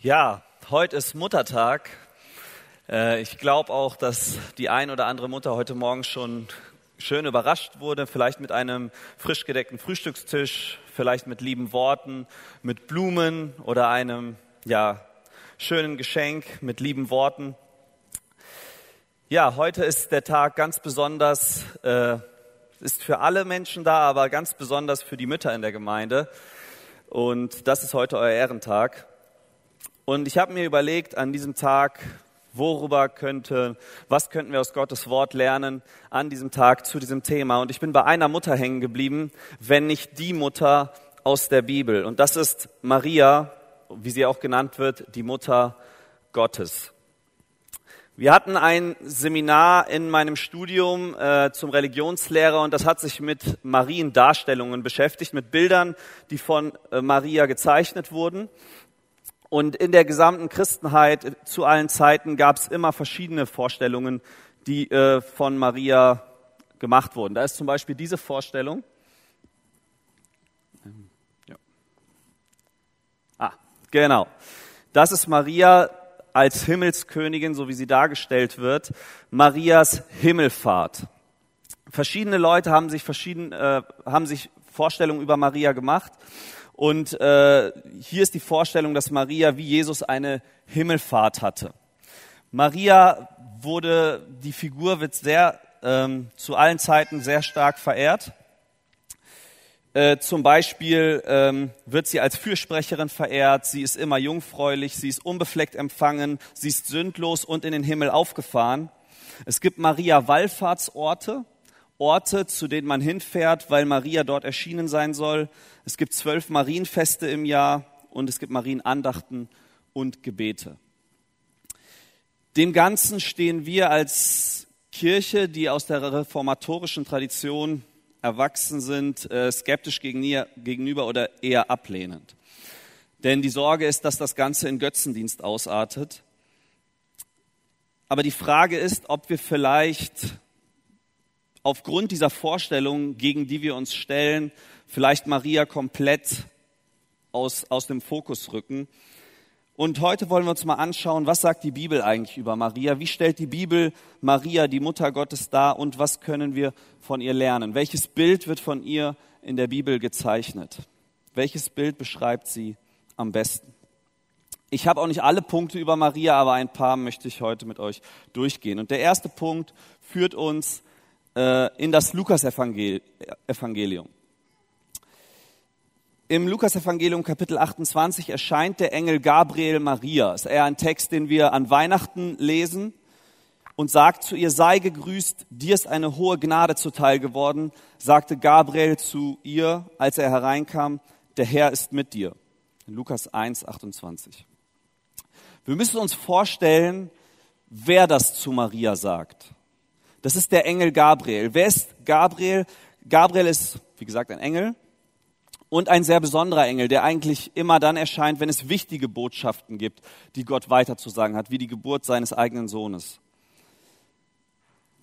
Ja, heute ist Muttertag. Äh, ich glaube auch, dass die ein oder andere Mutter heute Morgen schon schön überrascht wurde, vielleicht mit einem frisch gedeckten Frühstückstisch, vielleicht mit lieben Worten, mit Blumen oder einem ja, schönen Geschenk mit lieben Worten. Ja, heute ist der Tag ganz besonders, äh, ist für alle Menschen da, aber ganz besonders für die Mütter in der Gemeinde. Und das ist heute euer Ehrentag. Und ich habe mir überlegt, an diesem Tag, worüber könnte, was könnten wir aus Gottes Wort lernen an diesem Tag zu diesem Thema. Und ich bin bei einer Mutter hängen geblieben, wenn nicht die Mutter aus der Bibel. Und das ist Maria, wie sie auch genannt wird, die Mutter Gottes. Wir hatten ein Seminar in meinem Studium äh, zum Religionslehrer und das hat sich mit Mariendarstellungen beschäftigt, mit Bildern, die von äh, Maria gezeichnet wurden. Und in der gesamten Christenheit zu allen Zeiten gab es immer verschiedene Vorstellungen, die äh, von Maria gemacht wurden. Da ist zum Beispiel diese Vorstellung. Ah, genau. Das ist Maria als Himmelskönigin, so wie sie dargestellt wird. Marias Himmelfahrt. Verschiedene Leute haben sich, verschieden, äh, haben sich Vorstellungen über Maria gemacht. Und äh, hier ist die Vorstellung, dass Maria wie Jesus eine Himmelfahrt hatte. Maria wurde, die Figur wird sehr ähm, zu allen Zeiten sehr stark verehrt. Äh, zum Beispiel ähm, wird sie als Fürsprecherin verehrt, sie ist immer jungfräulich, sie ist unbefleckt empfangen, sie ist sündlos und in den Himmel aufgefahren. Es gibt Maria-Wallfahrtsorte, Orte, zu denen man hinfährt, weil Maria dort erschienen sein soll. Es gibt zwölf Marienfeste im Jahr und es gibt Marienandachten und Gebete. Dem Ganzen stehen wir als Kirche, die aus der reformatorischen Tradition erwachsen sind, äh, skeptisch gegenüber oder eher ablehnend. Denn die Sorge ist, dass das Ganze in Götzendienst ausartet. Aber die Frage ist, ob wir vielleicht aufgrund dieser Vorstellung, gegen die wir uns stellen, vielleicht Maria komplett aus, aus dem Fokus rücken. Und heute wollen wir uns mal anschauen, was sagt die Bibel eigentlich über Maria? Wie stellt die Bibel Maria, die Mutter Gottes, dar und was können wir von ihr lernen? Welches Bild wird von ihr in der Bibel gezeichnet? Welches Bild beschreibt sie am besten? Ich habe auch nicht alle Punkte über Maria, aber ein paar möchte ich heute mit euch durchgehen. Und der erste Punkt führt uns in das Lukas-Evangelium. Im Lukas-Evangelium Kapitel 28 erscheint der Engel Gabriel Maria. Das ist eher ein Text, den wir an Weihnachten lesen und sagt zu ihr, sei gegrüßt, dir ist eine hohe Gnade zuteil geworden, sagte Gabriel zu ihr, als er hereinkam, der Herr ist mit dir. Lukas 1, 28. Wir müssen uns vorstellen, wer das zu Maria sagt. Das ist der Engel Gabriel. Wer ist Gabriel? Gabriel ist, wie gesagt, ein Engel und ein sehr besonderer Engel, der eigentlich immer dann erscheint, wenn es wichtige Botschaften gibt, die Gott weiterzusagen hat, wie die Geburt seines eigenen Sohnes.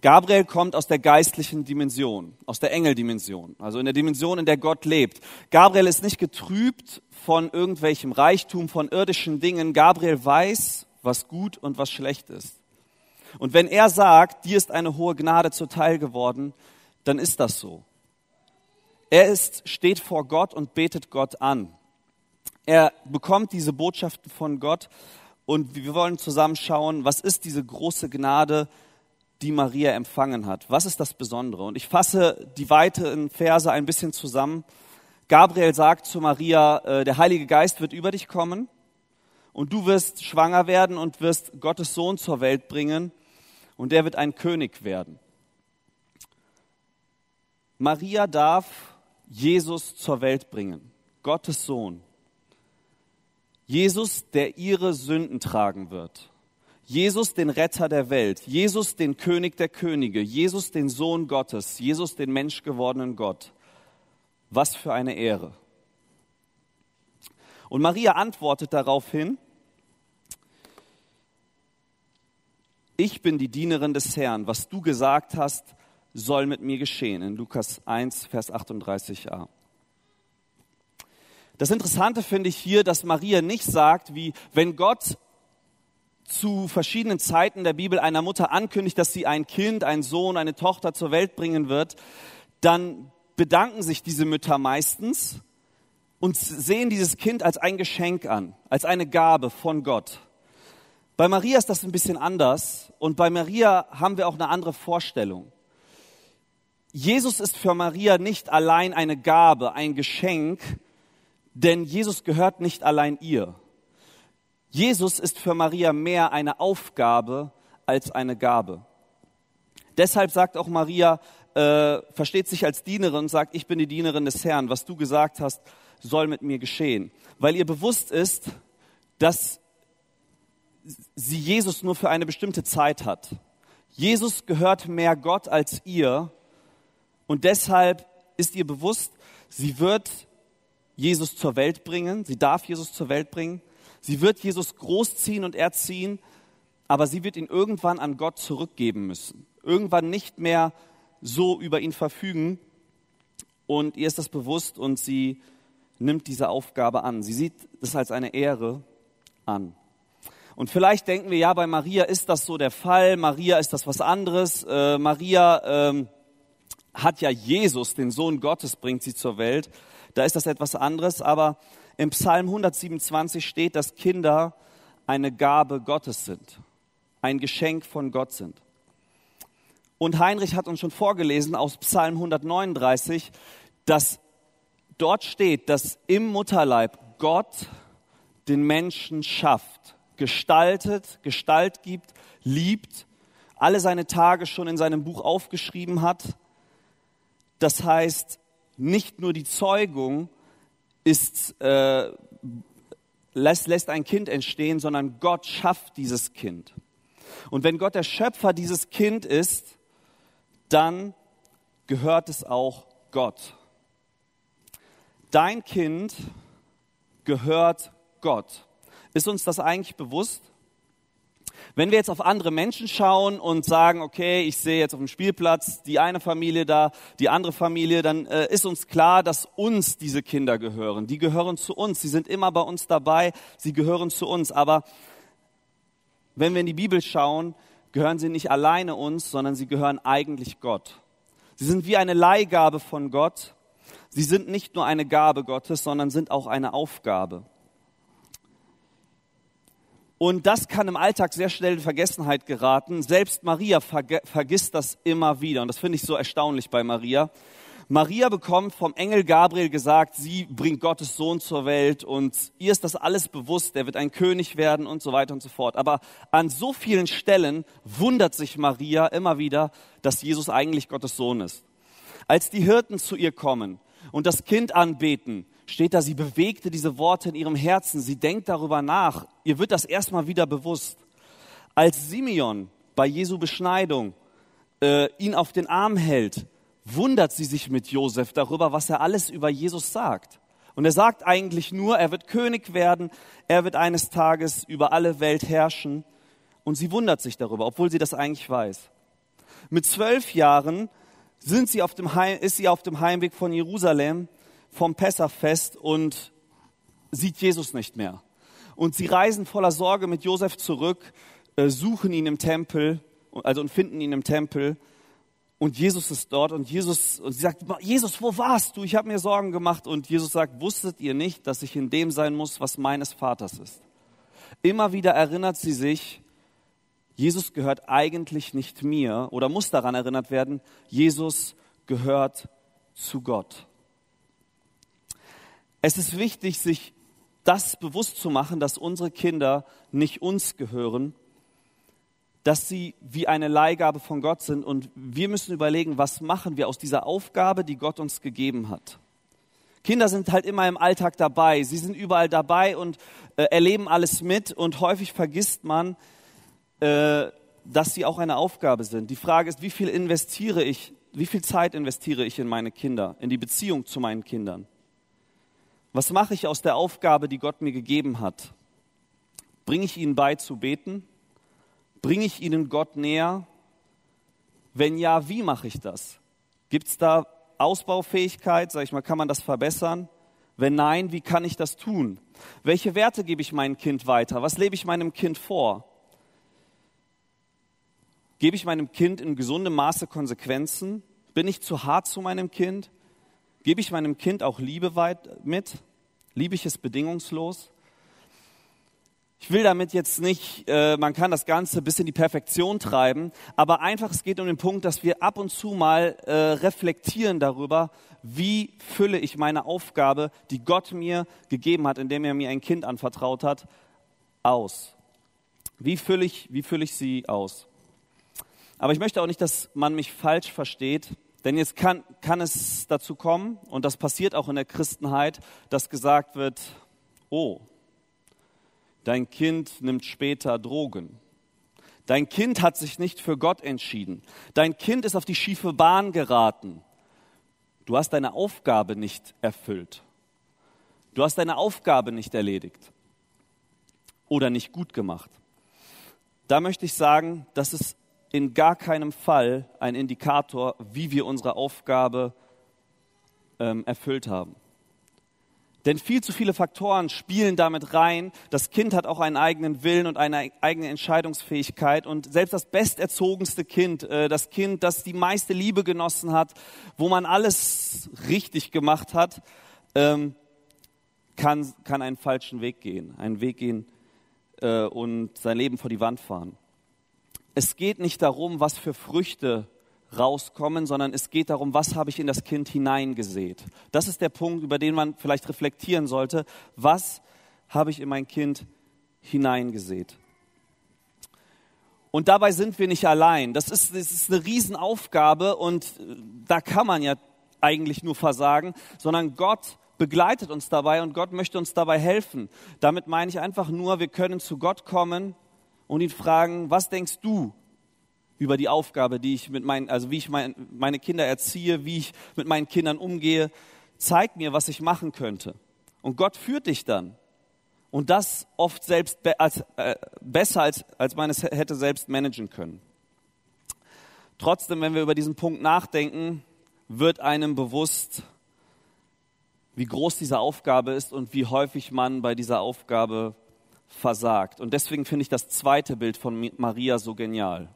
Gabriel kommt aus der geistlichen Dimension, aus der Engeldimension, also in der Dimension, in der Gott lebt. Gabriel ist nicht getrübt von irgendwelchem Reichtum, von irdischen Dingen. Gabriel weiß, was gut und was schlecht ist. Und wenn er sagt, dir ist eine hohe Gnade zuteil geworden, dann ist das so. Er ist, steht vor Gott und betet Gott an. Er bekommt diese Botschaften von Gott und wir wollen zusammen schauen, was ist diese große Gnade, die Maria empfangen hat? Was ist das Besondere? Und ich fasse die weiteren Verse ein bisschen zusammen. Gabriel sagt zu Maria, äh, der Heilige Geist wird über dich kommen und du wirst schwanger werden und wirst Gottes Sohn zur Welt bringen und der wird ein König werden. Maria darf Jesus zur Welt bringen, Gottes Sohn. Jesus, der ihre Sünden tragen wird. Jesus, den Retter der Welt. Jesus, den König der Könige. Jesus, den Sohn Gottes. Jesus, den menschgewordenen Gott. Was für eine Ehre. Und Maria antwortet daraufhin, ich bin die Dienerin des Herrn, was du gesagt hast, soll mit mir geschehen. In Lukas 1, Vers 38a. Das Interessante finde ich hier, dass Maria nicht sagt, wie wenn Gott zu verschiedenen Zeiten der Bibel einer Mutter ankündigt, dass sie ein Kind, einen Sohn, eine Tochter zur Welt bringen wird, dann bedanken sich diese Mütter meistens und sehen dieses Kind als ein Geschenk an, als eine Gabe von Gott. Bei Maria ist das ein bisschen anders und bei Maria haben wir auch eine andere Vorstellung. Jesus ist für Maria nicht allein eine Gabe, ein Geschenk, denn Jesus gehört nicht allein ihr. Jesus ist für Maria mehr eine Aufgabe als eine Gabe. Deshalb sagt auch Maria, äh, versteht sich als Dienerin und sagt, ich bin die Dienerin des Herrn. Was du gesagt hast, soll mit mir geschehen. Weil ihr bewusst ist, dass sie Jesus nur für eine bestimmte Zeit hat. Jesus gehört mehr Gott als ihr und deshalb ist ihr bewusst, sie wird Jesus zur Welt bringen, sie darf Jesus zur Welt bringen, sie wird Jesus großziehen und erziehen, aber sie wird ihn irgendwann an Gott zurückgeben müssen, irgendwann nicht mehr so über ihn verfügen und ihr ist das bewusst und sie nimmt diese Aufgabe an. Sie sieht das als eine Ehre an. Und vielleicht denken wir, ja, bei Maria ist das so der Fall, Maria ist das was anderes, äh, Maria ähm, hat ja Jesus, den Sohn Gottes, bringt sie zur Welt, da ist das etwas anderes, aber im Psalm 127 steht, dass Kinder eine Gabe Gottes sind, ein Geschenk von Gott sind. Und Heinrich hat uns schon vorgelesen aus Psalm 139, dass dort steht, dass im Mutterleib Gott den Menschen schafft gestaltet, Gestalt gibt, liebt, alle seine Tage schon in seinem Buch aufgeschrieben hat. Das heißt, nicht nur die Zeugung ist, äh, lässt, lässt ein Kind entstehen, sondern Gott schafft dieses Kind. Und wenn Gott der Schöpfer dieses Kind ist, dann gehört es auch Gott. Dein Kind gehört Gott. Ist uns das eigentlich bewusst? Wenn wir jetzt auf andere Menschen schauen und sagen, okay, ich sehe jetzt auf dem Spielplatz die eine Familie da, die andere Familie, dann äh, ist uns klar, dass uns diese Kinder gehören. Die gehören zu uns. Sie sind immer bei uns dabei. Sie gehören zu uns. Aber wenn wir in die Bibel schauen, gehören sie nicht alleine uns, sondern sie gehören eigentlich Gott. Sie sind wie eine Leihgabe von Gott. Sie sind nicht nur eine Gabe Gottes, sondern sind auch eine Aufgabe. Und das kann im Alltag sehr schnell in Vergessenheit geraten. Selbst Maria verge vergisst das immer wieder. Und das finde ich so erstaunlich bei Maria. Maria bekommt vom Engel Gabriel gesagt, sie bringt Gottes Sohn zur Welt und ihr ist das alles bewusst, er wird ein König werden und so weiter und so fort. Aber an so vielen Stellen wundert sich Maria immer wieder, dass Jesus eigentlich Gottes Sohn ist. Als die Hirten zu ihr kommen und das Kind anbeten, steht da, sie bewegte diese Worte in ihrem Herzen, sie denkt darüber nach, ihr wird das erstmal wieder bewusst. Als Simeon bei Jesu Beschneidung äh, ihn auf den Arm hält, wundert sie sich mit Josef darüber, was er alles über Jesus sagt. Und er sagt eigentlich nur, er wird König werden, er wird eines Tages über alle Welt herrschen. Und sie wundert sich darüber, obwohl sie das eigentlich weiß. Mit zwölf Jahren sind sie auf dem Heim, ist sie auf dem Heimweg von Jerusalem vom Pessachfest und sieht Jesus nicht mehr. Und sie reisen voller Sorge mit Josef zurück, äh, suchen ihn im Tempel, also und finden ihn im Tempel. Und Jesus ist dort und Jesus, und sie sagt, Jesus, wo warst du? Ich habe mir Sorgen gemacht. Und Jesus sagt, wusstet ihr nicht, dass ich in dem sein muss, was meines Vaters ist? Immer wieder erinnert sie sich, Jesus gehört eigentlich nicht mir oder muss daran erinnert werden, Jesus gehört zu Gott. Es ist wichtig, sich das bewusst zu machen, dass unsere Kinder nicht uns gehören, dass sie wie eine Leihgabe von Gott sind und wir müssen überlegen, was machen wir aus dieser Aufgabe, die Gott uns gegeben hat. Kinder sind halt immer im Alltag dabei, sie sind überall dabei und äh, erleben alles mit und häufig vergisst man, äh, dass sie auch eine Aufgabe sind. Die Frage ist, wie viel investiere ich, wie viel Zeit investiere ich in meine Kinder, in die Beziehung zu meinen Kindern? Was mache ich aus der Aufgabe, die Gott mir gegeben hat? Bringe ich ihnen bei zu beten? Bringe ich ihnen Gott näher? Wenn ja, wie mache ich das? Gibt es da Ausbaufähigkeit? Sag ich mal, kann man das verbessern? Wenn nein, wie kann ich das tun? Welche Werte gebe ich meinem Kind weiter? Was lebe ich meinem Kind vor? Gebe ich meinem Kind in gesundem Maße Konsequenzen? Bin ich zu hart zu meinem Kind? Gebe ich meinem Kind auch Liebe weit mit? Liebe ich es bedingungslos? Ich will damit jetzt nicht, äh, man kann das Ganze bis in die Perfektion treiben, aber einfach es geht um den Punkt, dass wir ab und zu mal äh, reflektieren darüber, wie fülle ich meine Aufgabe, die Gott mir gegeben hat, indem er mir ein Kind anvertraut hat, aus. Wie fülle ich, wie fülle ich sie aus? Aber ich möchte auch nicht, dass man mich falsch versteht, denn jetzt kann, kann es dazu kommen, und das passiert auch in der Christenheit, dass gesagt wird, oh, Dein Kind nimmt später Drogen. Dein Kind hat sich nicht für Gott entschieden. Dein Kind ist auf die schiefe Bahn geraten. Du hast deine Aufgabe nicht erfüllt. Du hast deine Aufgabe nicht erledigt oder nicht gut gemacht. Da möchte ich sagen, das ist in gar keinem Fall ein Indikator, wie wir unsere Aufgabe ähm, erfüllt haben. Denn viel zu viele Faktoren spielen damit rein. Das Kind hat auch einen eigenen Willen und eine eigene Entscheidungsfähigkeit. Und selbst das besterzogenste Kind, äh, das Kind, das die meiste Liebe genossen hat, wo man alles richtig gemacht hat, ähm, kann, kann einen falschen Weg gehen. Einen Weg gehen äh, und sein Leben vor die Wand fahren. Es geht nicht darum, was für Früchte rauskommen, sondern es geht darum, was habe ich in das Kind hineingesät. Das ist der Punkt, über den man vielleicht reflektieren sollte. Was habe ich in mein Kind hineingesät? Und dabei sind wir nicht allein. Das ist, das ist eine Riesenaufgabe und äh, da kann man ja eigentlich nur versagen, sondern Gott begleitet uns dabei und Gott möchte uns dabei helfen. Damit meine ich einfach nur, wir können zu Gott kommen und ihn fragen, was denkst du über die Aufgabe, die ich mit meinen, also wie ich mein, meine Kinder erziehe, wie ich mit meinen Kindern umgehe. Zeig mir, was ich machen könnte. Und Gott führt dich dann. Und das oft selbst be als, äh, besser, als, als man es hätte selbst managen können. Trotzdem, wenn wir über diesen Punkt nachdenken, wird einem bewusst, wie groß diese Aufgabe ist und wie häufig man bei dieser Aufgabe versagt. Und deswegen finde ich das zweite Bild von Maria so genial.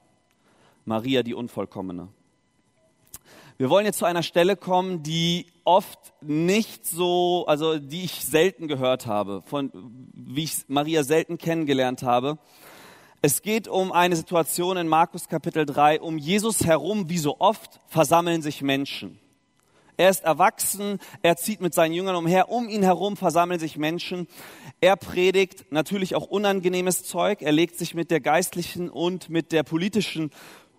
Maria die Unvollkommene. Wir wollen jetzt zu einer Stelle kommen, die oft nicht so, also die ich selten gehört habe, von wie ich Maria selten kennengelernt habe. Es geht um eine Situation in Markus Kapitel 3. Um Jesus herum, wie so oft, versammeln sich Menschen. Er ist erwachsen, er zieht mit seinen Jüngern umher, um ihn herum versammeln sich Menschen. Er predigt natürlich auch unangenehmes Zeug, er legt sich mit der geistlichen und mit der politischen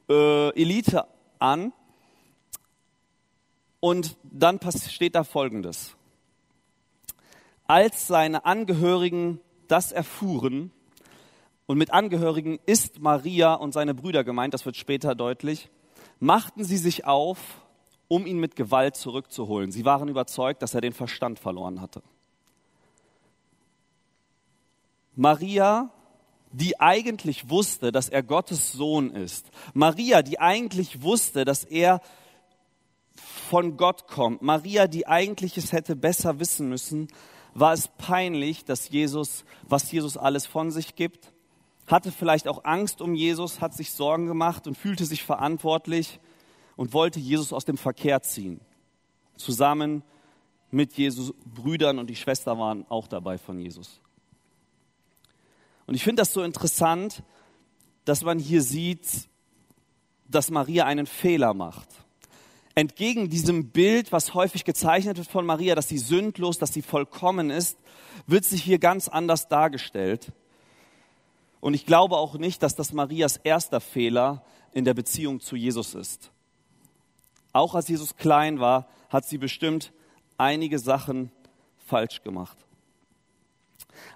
äh, Elite an. Und dann steht da Folgendes. Als seine Angehörigen das erfuhren, und mit Angehörigen ist Maria und seine Brüder gemeint, das wird später deutlich, machten sie sich auf, um ihn mit Gewalt zurückzuholen. Sie waren überzeugt, dass er den Verstand verloren hatte. Maria die eigentlich wusste, dass er Gottes Sohn ist. Maria, die eigentlich wusste, dass er von Gott kommt. Maria, die eigentlich es hätte besser wissen müssen, war es peinlich, dass Jesus, was Jesus alles von sich gibt, hatte vielleicht auch Angst um Jesus, hat sich Sorgen gemacht und fühlte sich verantwortlich und wollte Jesus aus dem Verkehr ziehen. Zusammen mit Jesus Brüdern und die Schwester waren auch dabei von Jesus. Und ich finde das so interessant, dass man hier sieht, dass Maria einen Fehler macht. Entgegen diesem Bild, was häufig gezeichnet wird von Maria, dass sie sündlos, dass sie vollkommen ist, wird sie hier ganz anders dargestellt. Und ich glaube auch nicht, dass das Marias erster Fehler in der Beziehung zu Jesus ist. Auch als Jesus klein war, hat sie bestimmt einige Sachen falsch gemacht.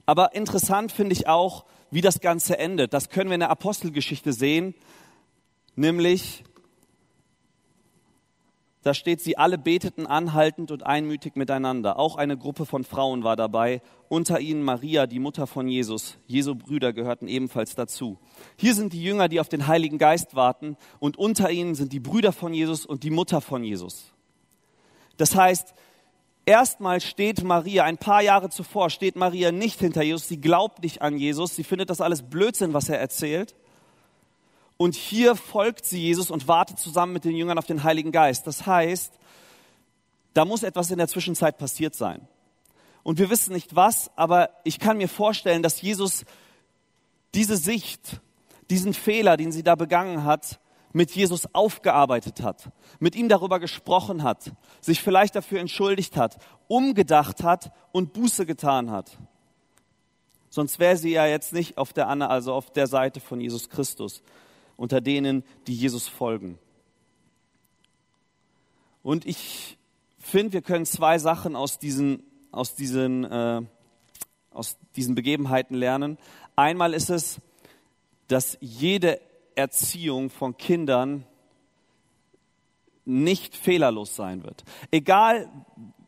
Aber interessant finde ich auch, wie das Ganze endet. Das können wir in der Apostelgeschichte sehen, nämlich da steht, sie alle beteten anhaltend und einmütig miteinander. Auch eine Gruppe von Frauen war dabei, unter ihnen Maria, die Mutter von Jesus. Jesu Brüder gehörten ebenfalls dazu. Hier sind die Jünger, die auf den Heiligen Geist warten, und unter ihnen sind die Brüder von Jesus und die Mutter von Jesus. Das heißt, Erstmal steht Maria, ein paar Jahre zuvor steht Maria nicht hinter Jesus, sie glaubt nicht an Jesus, sie findet das alles Blödsinn, was er erzählt. Und hier folgt sie Jesus und wartet zusammen mit den Jüngern auf den Heiligen Geist. Das heißt, da muss etwas in der Zwischenzeit passiert sein. Und wir wissen nicht was, aber ich kann mir vorstellen, dass Jesus diese Sicht, diesen Fehler, den sie da begangen hat, mit Jesus aufgearbeitet hat, mit ihm darüber gesprochen hat, sich vielleicht dafür entschuldigt hat, umgedacht hat und Buße getan hat. Sonst wäre sie ja jetzt nicht auf der, also auf der Seite von Jesus Christus, unter denen, die Jesus folgen. Und ich finde, wir können zwei Sachen aus diesen, aus diesen, äh, aus diesen Begebenheiten lernen. Einmal ist es, dass jede Erziehung von Kindern nicht fehlerlos sein wird. Egal,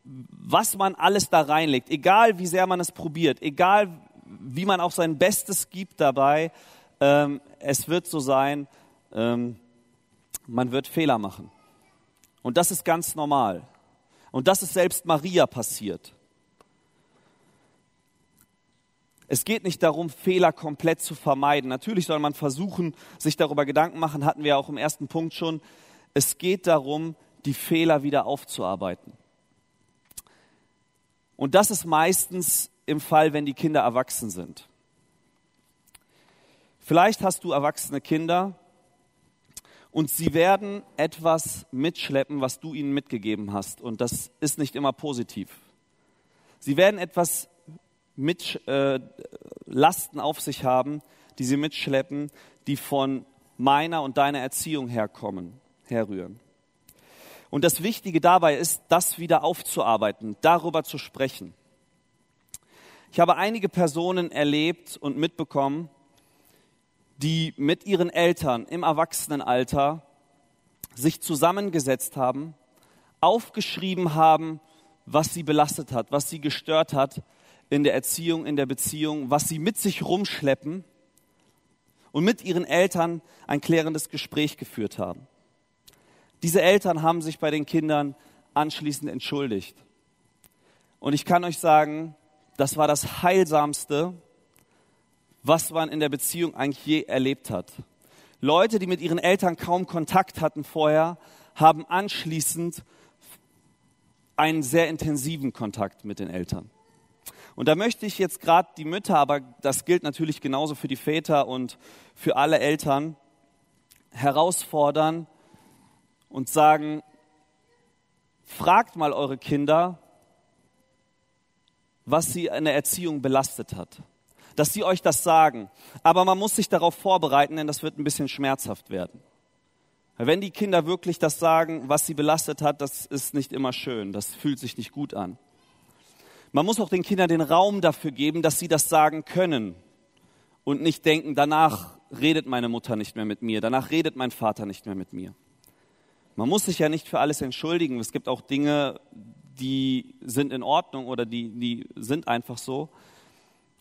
was man alles da reinlegt, egal wie sehr man es probiert, egal wie man auch sein Bestes gibt dabei, ähm, es wird so sein, ähm, man wird Fehler machen. Und das ist ganz normal. Und das ist selbst Maria passiert. Es geht nicht darum, Fehler komplett zu vermeiden. Natürlich soll man versuchen, sich darüber Gedanken machen, hatten wir auch im ersten Punkt schon. Es geht darum, die Fehler wieder aufzuarbeiten. Und das ist meistens im Fall, wenn die Kinder erwachsen sind. Vielleicht hast du erwachsene Kinder und sie werden etwas mitschleppen, was du ihnen mitgegeben hast. Und das ist nicht immer positiv. Sie werden etwas mit äh, Lasten auf sich haben, die sie mitschleppen, die von meiner und deiner Erziehung herkommen, herrühren. Und das Wichtige dabei ist, das wieder aufzuarbeiten, darüber zu sprechen. Ich habe einige Personen erlebt und mitbekommen, die mit ihren Eltern im Erwachsenenalter sich zusammengesetzt haben, aufgeschrieben haben, was sie belastet hat, was sie gestört hat in der Erziehung, in der Beziehung, was sie mit sich rumschleppen und mit ihren Eltern ein klärendes Gespräch geführt haben. Diese Eltern haben sich bei den Kindern anschließend entschuldigt. Und ich kann euch sagen, das war das Heilsamste, was man in der Beziehung eigentlich je erlebt hat. Leute, die mit ihren Eltern kaum Kontakt hatten vorher, haben anschließend einen sehr intensiven Kontakt mit den Eltern. Und da möchte ich jetzt gerade die Mütter, aber das gilt natürlich genauso für die Väter und für alle Eltern, herausfordern und sagen, fragt mal eure Kinder, was sie in der Erziehung belastet hat. Dass sie euch das sagen. Aber man muss sich darauf vorbereiten, denn das wird ein bisschen schmerzhaft werden. Wenn die Kinder wirklich das sagen, was sie belastet hat, das ist nicht immer schön. Das fühlt sich nicht gut an. Man muss auch den Kindern den Raum dafür geben, dass sie das sagen können und nicht denken, danach redet meine Mutter nicht mehr mit mir, danach redet mein Vater nicht mehr mit mir. Man muss sich ja nicht für alles entschuldigen. Es gibt auch Dinge, die sind in Ordnung oder die, die sind einfach so.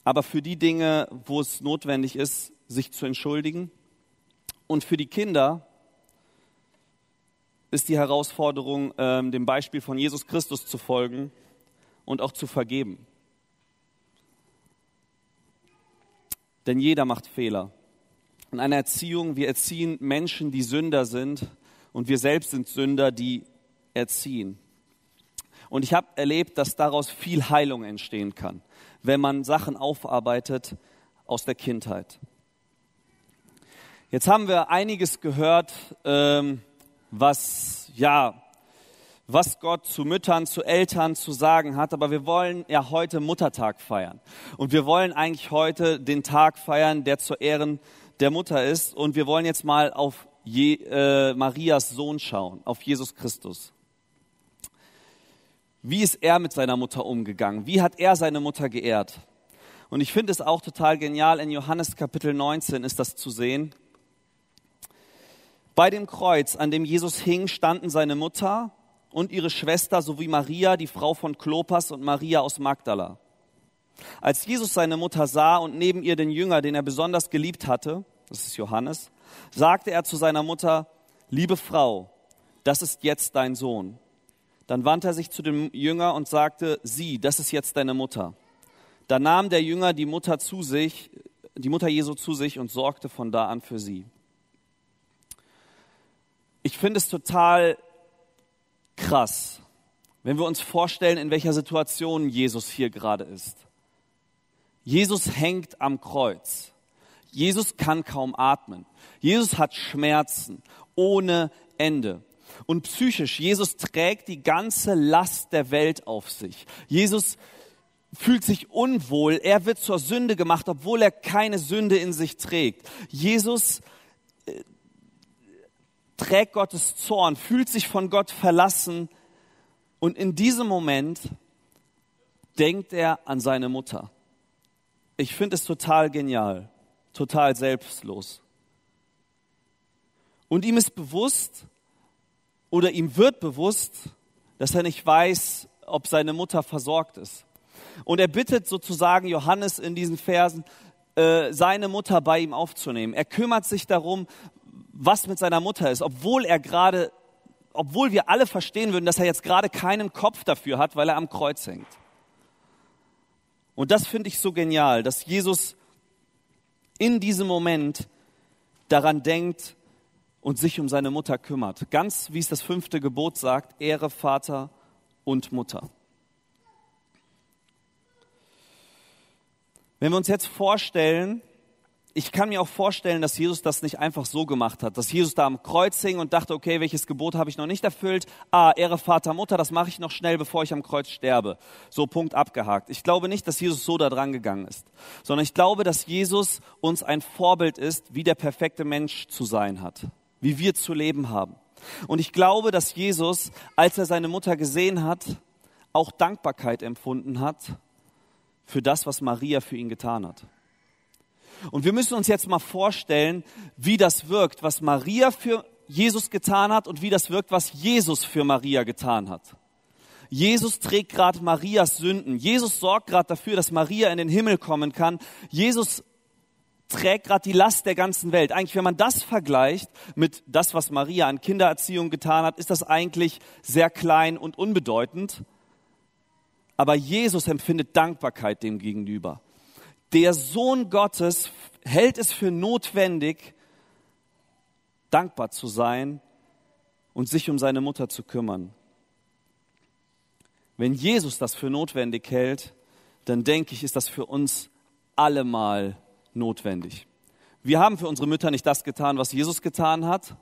Aber für die Dinge, wo es notwendig ist, sich zu entschuldigen. Und für die Kinder ist die Herausforderung, ähm, dem Beispiel von Jesus Christus zu folgen und auch zu vergeben. Denn jeder macht Fehler. In einer Erziehung, wir erziehen Menschen, die Sünder sind und wir selbst sind Sünder, die erziehen. Und ich habe erlebt, dass daraus viel Heilung entstehen kann, wenn man Sachen aufarbeitet aus der Kindheit. Jetzt haben wir einiges gehört, ähm, was ja was Gott zu Müttern, zu Eltern zu sagen hat, aber wir wollen ja heute Muttertag feiern. Und wir wollen eigentlich heute den Tag feiern, der zu Ehren der Mutter ist. Und wir wollen jetzt mal auf Je, äh, Marias Sohn schauen, auf Jesus Christus. Wie ist er mit seiner Mutter umgegangen? Wie hat er seine Mutter geehrt? Und ich finde es auch total genial, in Johannes Kapitel 19 ist das zu sehen. Bei dem Kreuz, an dem Jesus hing, standen seine Mutter und ihre Schwester sowie Maria, die Frau von Klopas und Maria aus Magdala. Als Jesus seine Mutter sah und neben ihr den Jünger, den er besonders geliebt hatte, das ist Johannes, sagte er zu seiner Mutter, liebe Frau, das ist jetzt dein Sohn. Dann wandte er sich zu dem Jünger und sagte, sieh, das ist jetzt deine Mutter. Da nahm der Jünger die Mutter zu sich, die Mutter Jesu zu sich und sorgte von da an für sie. Ich finde es total krass, wenn wir uns vorstellen, in welcher Situation Jesus hier gerade ist. Jesus hängt am Kreuz. Jesus kann kaum atmen. Jesus hat Schmerzen ohne Ende. Und psychisch, Jesus trägt die ganze Last der Welt auf sich. Jesus fühlt sich unwohl. Er wird zur Sünde gemacht, obwohl er keine Sünde in sich trägt. Jesus äh, trägt Gottes Zorn, fühlt sich von Gott verlassen. Und in diesem Moment denkt er an seine Mutter. Ich finde es total genial, total selbstlos. Und ihm ist bewusst oder ihm wird bewusst, dass er nicht weiß, ob seine Mutter versorgt ist. Und er bittet sozusagen Johannes in diesen Versen, äh, seine Mutter bei ihm aufzunehmen. Er kümmert sich darum, was mit seiner Mutter ist, obwohl er gerade, obwohl wir alle verstehen würden, dass er jetzt gerade keinen Kopf dafür hat, weil er am Kreuz hängt. Und das finde ich so genial, dass Jesus in diesem Moment daran denkt und sich um seine Mutter kümmert. Ganz wie es das fünfte Gebot sagt, Ehre Vater und Mutter. Wenn wir uns jetzt vorstellen, ich kann mir auch vorstellen, dass Jesus das nicht einfach so gemacht hat, dass Jesus da am Kreuz hing und dachte, okay, welches Gebot habe ich noch nicht erfüllt? Ah, Ehre Vater, Mutter, das mache ich noch schnell, bevor ich am Kreuz sterbe. So Punkt abgehakt. Ich glaube nicht, dass Jesus so da dran gegangen ist, sondern ich glaube, dass Jesus uns ein Vorbild ist, wie der perfekte Mensch zu sein hat, wie wir zu leben haben. Und ich glaube, dass Jesus, als er seine Mutter gesehen hat, auch Dankbarkeit empfunden hat für das, was Maria für ihn getan hat. Und wir müssen uns jetzt mal vorstellen, wie das wirkt, was Maria für Jesus getan hat und wie das wirkt, was Jesus für Maria getan hat. Jesus trägt gerade Marias Sünden. Jesus sorgt gerade dafür, dass Maria in den Himmel kommen kann. Jesus trägt gerade die Last der ganzen Welt. Eigentlich, wenn man das vergleicht mit das, was Maria an Kindererziehung getan hat, ist das eigentlich sehr klein und unbedeutend. Aber Jesus empfindet Dankbarkeit dem gegenüber der Sohn Gottes hält es für notwendig, dankbar zu sein und sich um seine Mutter zu kümmern. Wenn Jesus das für notwendig hält, dann denke ich, ist das für uns allemal notwendig. Wir haben für unsere Mütter nicht das getan, was Jesus getan hat,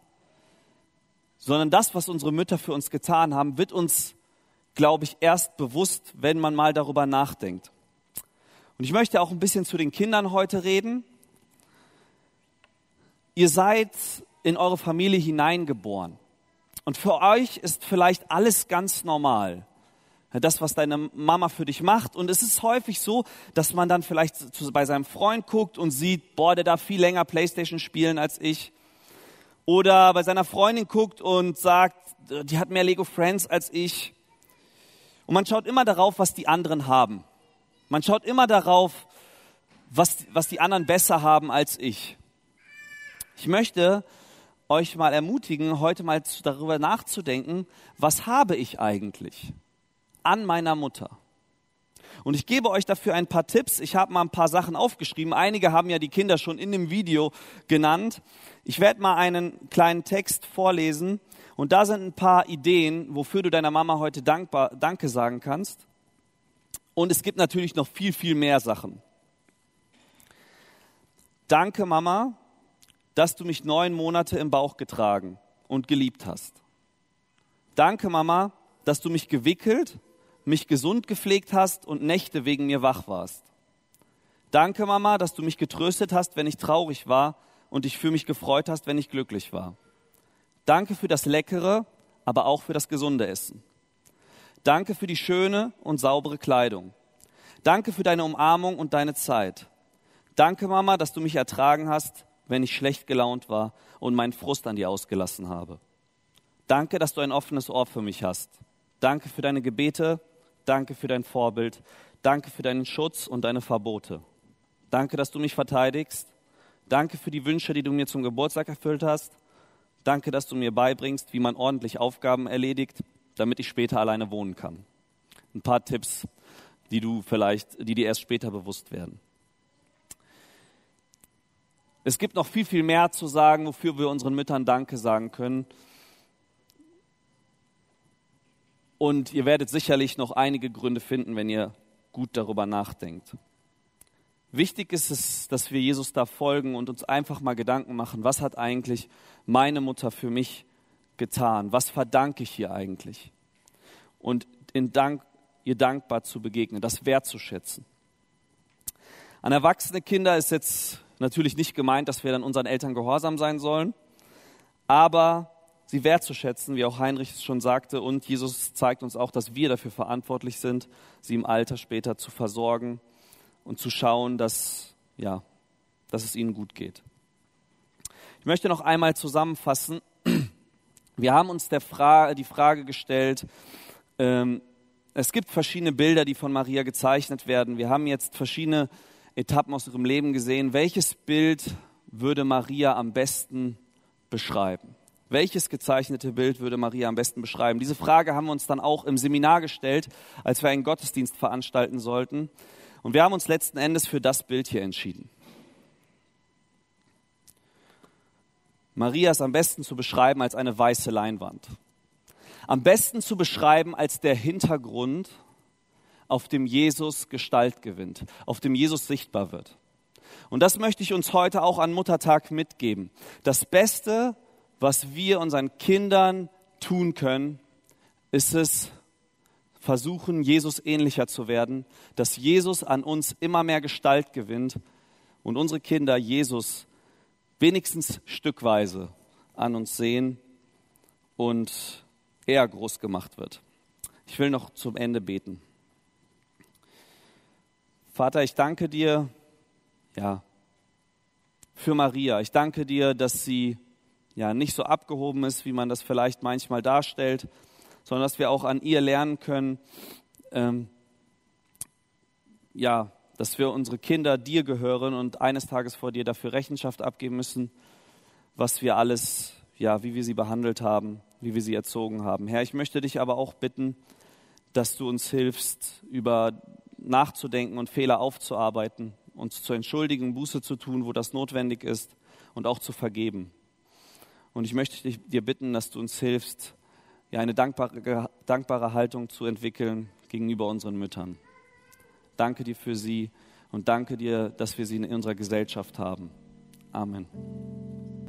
sondern das, was unsere Mütter für uns getan haben, wird uns, glaube ich, erst bewusst, wenn man mal darüber nachdenkt. Und ich möchte auch ein bisschen zu den Kindern heute reden. Ihr seid in eure Familie hineingeboren. Und für euch ist vielleicht alles ganz normal. Das, was deine Mama für dich macht. Und es ist häufig so, dass man dann vielleicht bei seinem Freund guckt und sieht, boah, der darf viel länger Playstation spielen als ich. Oder bei seiner Freundin guckt und sagt, die hat mehr Lego Friends als ich. Und man schaut immer darauf, was die anderen haben. Man schaut immer darauf, was, was die anderen besser haben als ich. Ich möchte euch mal ermutigen, heute mal darüber nachzudenken, was habe ich eigentlich an meiner Mutter? Und ich gebe euch dafür ein paar Tipps. Ich habe mal ein paar Sachen aufgeschrieben. Einige haben ja die Kinder schon in dem Video genannt. Ich werde mal einen kleinen Text vorlesen. Und da sind ein paar Ideen, wofür du deiner Mama heute dankbar, Danke sagen kannst. Und es gibt natürlich noch viel, viel mehr Sachen. Danke, Mama, dass du mich neun Monate im Bauch getragen und geliebt hast. Danke, Mama, dass du mich gewickelt, mich gesund gepflegt hast und Nächte wegen mir wach warst. Danke, Mama, dass du mich getröstet hast, wenn ich traurig war und dich für mich gefreut hast, wenn ich glücklich war. Danke für das leckere, aber auch für das gesunde Essen. Danke für die schöne und saubere Kleidung. Danke für deine Umarmung und deine Zeit. Danke, Mama, dass du mich ertragen hast, wenn ich schlecht gelaunt war und meinen Frust an dir ausgelassen habe. Danke, dass du ein offenes Ohr für mich hast. Danke für deine Gebete. Danke für dein Vorbild. Danke für deinen Schutz und deine Verbote. Danke, dass du mich verteidigst. Danke für die Wünsche, die du mir zum Geburtstag erfüllt hast. Danke, dass du mir beibringst, wie man ordentlich Aufgaben erledigt. damit ich später alleine wohnen kann. Ein paar Tipps, die du vielleicht, die dir erst später bewusst werden. Es gibt noch viel, viel mehr zu sagen, wofür wir unseren Müttern Danke sagen können. Und ihr werdet sicherlich noch einige Gründe finden, wenn ihr gut darüber nachdenkt. Wichtig ist es, dass wir Jesus da folgen und uns einfach mal Gedanken machen, was hat eigentlich meine Mutter für mich getan? Was verdanke ich ihr eigentlich? Und in Dank, ihr dankbar zu begegnen, das wertzuschätzen. An erwachsene Kinder ist jetzt natürlich nicht gemeint, dass wir dann unseren Eltern gehorsam sein sollen, aber sie wertzuschätzen, wie auch Heinrich es schon sagte. Und Jesus zeigt uns auch, dass wir dafür verantwortlich sind, sie im Alter später zu versorgen und zu schauen, dass, ja, dass es ihnen gut geht. Ich möchte noch einmal zusammenfassen. Wir haben uns der Fra die Frage gestellt, ähm, es gibt verschiedene Bilder, die von Maria gezeichnet werden. Wir haben jetzt verschiedene Etappen aus ihrem Leben gesehen. Welches Bild würde Maria am besten beschreiben? Welches gezeichnete Bild würde Maria am besten beschreiben? Diese Frage haben wir uns dann auch im Seminar gestellt, als wir einen Gottesdienst veranstalten sollten. Und wir haben uns letzten Endes für das Bild hier entschieden. Maria ist am besten zu beschreiben als eine weiße Leinwand. Am besten zu beschreiben als der Hintergrund, auf dem Jesus Gestalt gewinnt, auf dem Jesus sichtbar wird. Und das möchte ich uns heute auch an Muttertag mitgeben. Das Beste, was wir unseren Kindern tun können, ist es, versuchen, Jesus ähnlicher zu werden, dass Jesus an uns immer mehr Gestalt gewinnt und unsere Kinder Jesus wenigstens stückweise an uns sehen und er groß gemacht wird. Ich will noch zum Ende beten. Vater, ich danke dir, ja, für Maria. Ich danke dir, dass sie ja nicht so abgehoben ist, wie man das vielleicht manchmal darstellt, sondern dass wir auch an ihr lernen können, ähm, ja, dass wir unsere Kinder dir gehören und eines Tages vor dir dafür Rechenschaft abgeben müssen, was wir alles, ja, wie wir sie behandelt haben, wie wir sie erzogen haben. Herr, ich möchte dich aber auch bitten, dass du uns hilfst, über nachzudenken und Fehler aufzuarbeiten, uns zu entschuldigen, Buße zu tun, wo das notwendig ist und auch zu vergeben. Und ich möchte dich, dir bitten, dass du uns hilfst, ja, eine dankbare, dankbare Haltung zu entwickeln gegenüber unseren Müttern. Danke dir für sie und danke dir, dass wir sie in unserer Gesellschaft haben. Amen.